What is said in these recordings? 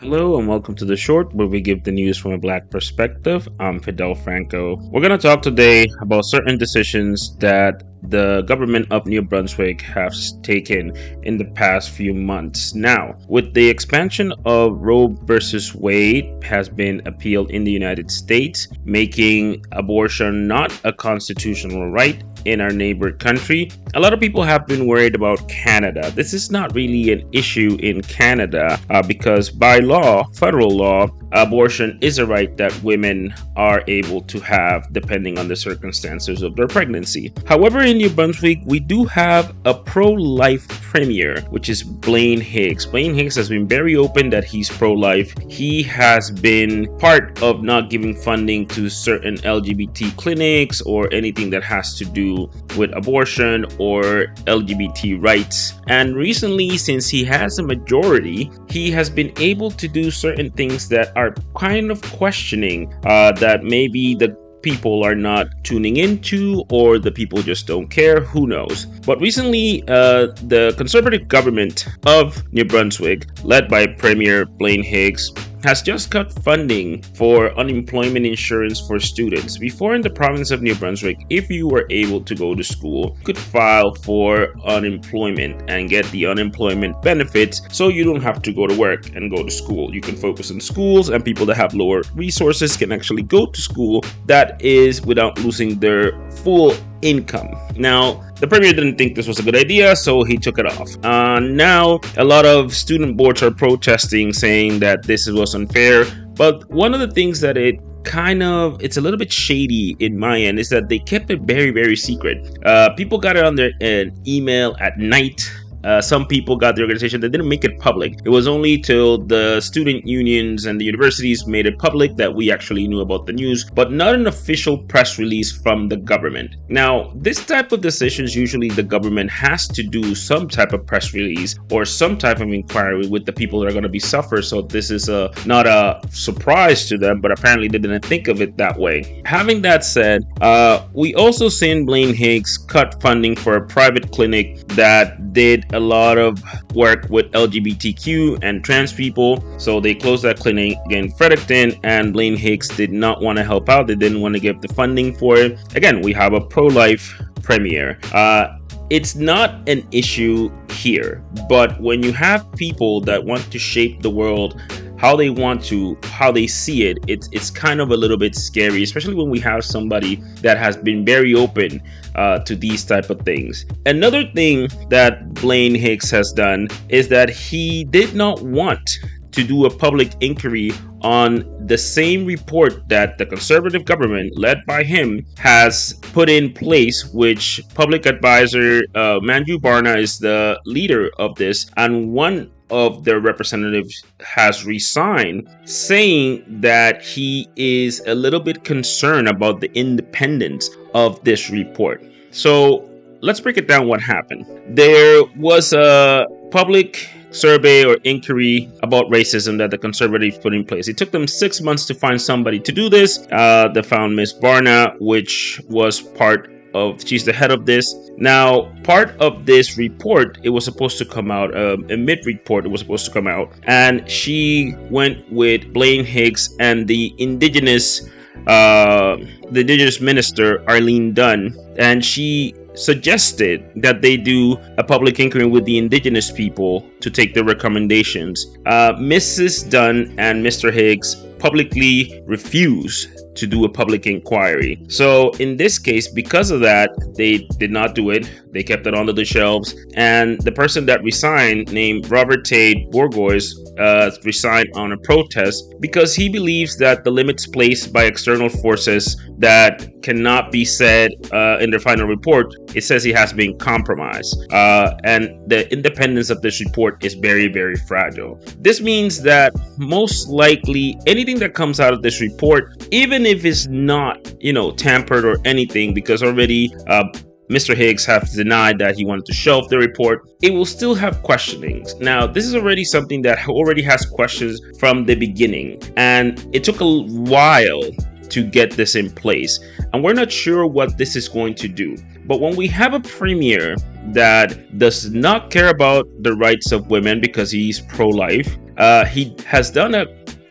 Hello and welcome to the short where we give the news from a black perspective. I'm Fidel Franco. We're going to talk today about certain decisions that the government of New Brunswick has taken in the past few months. Now, with the expansion of Roe versus Wade has been appealed in the United States, making abortion not a constitutional right in our neighbor country. A lot of people have been worried about Canada. This is not really an issue in Canada uh, because by law, federal law, abortion is a right that women are able to have depending on the circumstances of their pregnancy. However, in New Brunswick, we do have a pro life premier, which is Blaine Higgs. Blaine Higgs has been very open that he's pro life. He has been part of not giving funding to certain LGBT clinics or anything that has to do with abortion or LGBT rights. And recently, since he has a majority, he has been able to do certain things that are kind of questioning uh, that maybe the people are not tuning into or the people just don't care who knows? But recently uh, the conservative government of new brunswick led by premier blaine higgs has just cut funding for unemployment insurance for students. Before in the province of New Brunswick, if you were able to go to school, you could file for unemployment and get the unemployment benefits so you don't have to go to work and go to school. You can focus on schools and people that have lower resources can actually go to school that is without losing their full income. Now, the premier didn't think this was a good idea, so he took it off. Uh, now, a lot of student boards are protesting, saying that this was unfair. But one of the things that it kind of it's a little bit shady in my end is that they kept it very very secret uh, people got it on their uh, email at night uh, some people got the organization that didn't make it public. It was only till the student unions and the universities made it public that we actually knew about the news, but not an official press release from the government. Now, this type of decisions, usually the government has to do some type of press release or some type of inquiry with the people that are going to be suffer. So this is a not a surprise to them, but apparently they didn't think of it that way. Having that said, uh, we also seen Blaine Higgs cut funding for a private clinic that did a lot of work with LGBTQ and trans people. So they closed that clinic in Fredericton, and Blaine Higgs did not want to help out. They didn't want to give the funding for it. Again, we have a pro life premier. Uh, it's not an issue here, but when you have people that want to shape the world how they want to how they see it it's it's kind of a little bit scary especially when we have somebody that has been very open uh, to these type of things. Another thing that blaine higgs has done is that he did not want to do a public inquiry on the same report that the conservative government led by him has put in place which public advisor uh, manju varma is the leader of this. And one of their representatives has resigned, saying that he is a little bit concerned about the independence of this report. So let's break it down what happened. There was a public survey or inquiry about racism that the conservatives put in place. It took them six months to find somebody to do this. Uh, they found Miss Varma, which was part of she's the head of this now part of this report it was supposed to come out um, a mid report it was supposed to come out and she went with blaine higgs and the indigenous uh, the indigenous minister arlene dunn and she suggested that they do a public inquiry with the indigenous people to take the recommendations. Uh, Mrs. Dunn and Mr. Higgs publicly refused to do a public inquiry. So in this case, because of that, they did not do it. They kept it under the shelves. And the person that resigned, named Robert Tate Bourgeois, uh, resigned on a protest because he believes that the limits placed by external forces that cannot be said uh, in their final report, it says he has been compromised. Uh, and the independence of this report is very, very fragile. This means that most likely anything that comes out of this report, even if it's not, you know, tampered or anything, because already uh, Mr. Higgs has denied that he wanted to shelve the report. It will still have questionings. Now, this is already something that already has questions from the beginning, and it took a while to get this in place. And we're not sure what this is going to do. But when we have a premier that does not care about the rights of women because he's pro life. Uh, he has done a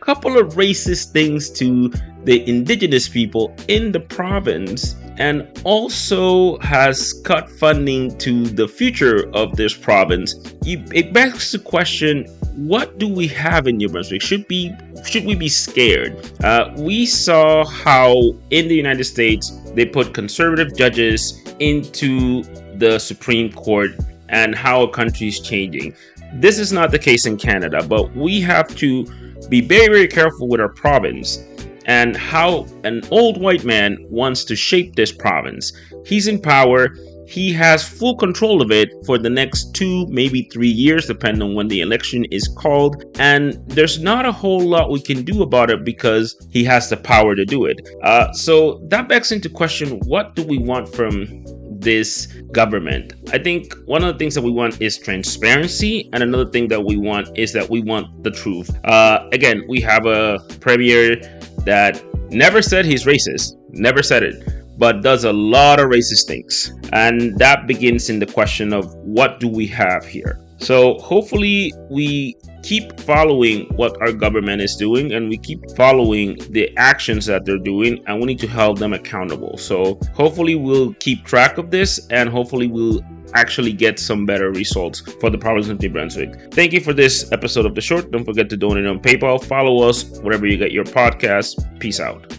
couple of racist things to the indigenous people in the province and also has cut funding to the future of this province. It begs the question what do we have in New Brunswick? Should be should we be scared? Uh, we saw how in the United States they put conservative judges into the Supreme Court and how a country is changing. This is not the case in Canada, but we have to be very, very careful with our province and how an old white man wants to shape this province. He's in power. He has full control of it for the next two, maybe three years, depending on when the election is called. And there's not a whole lot we can do about it because he has the power to do it. Uh, so that begs into question what do we want from this government. I think one of the things that we want is transparency, and another thing that we want is that we want the truth. Uh, again, we have a premier that never said he's racist, never said it, but does a lot of racist things. And that begins in the question of what do we have here? So hopefully we keep following what our government is doing and we keep following the actions that they're doing and we need to hold them accountable. So hopefully we'll keep track of this and hopefully we'll actually get some better results for the province of New Brunswick. Thank you for this episode of The Short. Don't forget to donate on PayPal. Follow us wherever you get your podcast. Peace out.